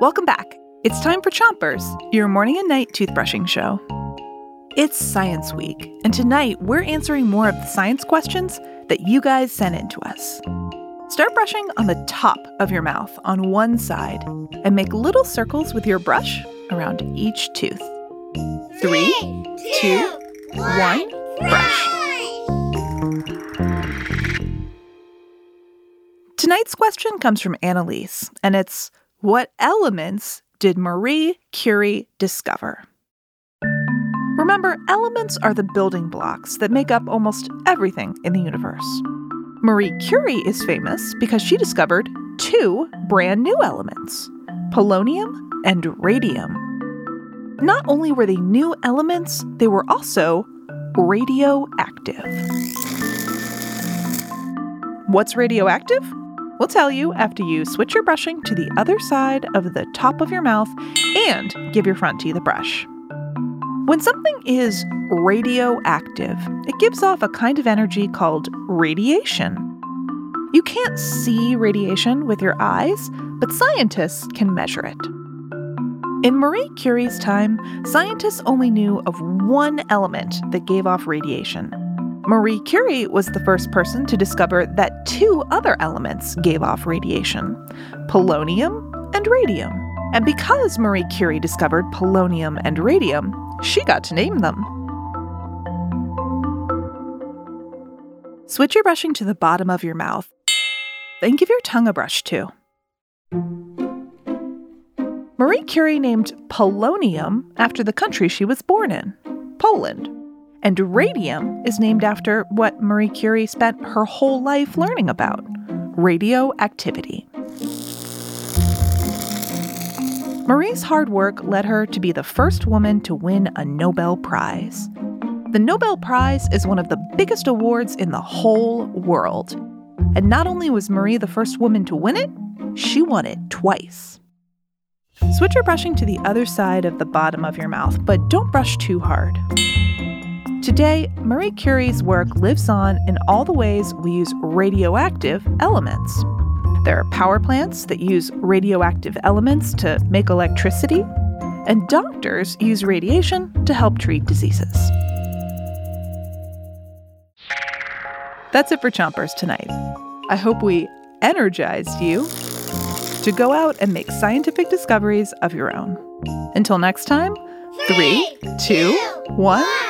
Welcome back. It's time for Chompers, your morning and night toothbrushing show. It's Science Week, and tonight we're answering more of the science questions that you guys sent in to us. Start brushing on the top of your mouth on one side and make little circles with your brush around each tooth. Three, two, one, brush. Tonight's question comes from Annalise, and it's What elements did Marie Curie discover? Remember, elements are the building blocks that make up almost everything in the universe. Marie Curie is famous because she discovered two brand new elements polonium and radium. Not only were they new elements, they were also radioactive. What's radioactive? We'll tell you after you switch your brushing to the other side of the top of your mouth and give your front teeth a brush. When something is radioactive, it gives off a kind of energy called radiation. You can't see radiation with your eyes, but scientists can measure it. In Marie Curie's time, scientists only knew of one element that gave off radiation. Marie Curie was the first person to discover that two other elements gave off radiation polonium and radium. And because Marie Curie discovered polonium and radium, she got to name them. Switch your brushing to the bottom of your mouth. Then give your tongue a brush too. Marie Curie named polonium after the country she was born in, Poland. And radium is named after what Marie Curie spent her whole life learning about radioactivity. Marie's hard work led her to be the first woman to win a Nobel Prize. The Nobel Prize is one of the biggest awards in the whole world. And not only was Marie the first woman to win it, she won it twice. Switch your brushing to the other side of the bottom of your mouth, but don't brush too hard. Today, Marie Curie's work lives on in all the ways we use radioactive elements. There are power plants that use radioactive elements to make electricity, and doctors use radiation to help treat diseases. That's it for Chompers tonight. I hope we energized you to go out and make scientific discoveries of your own. Until next time, three, two, one.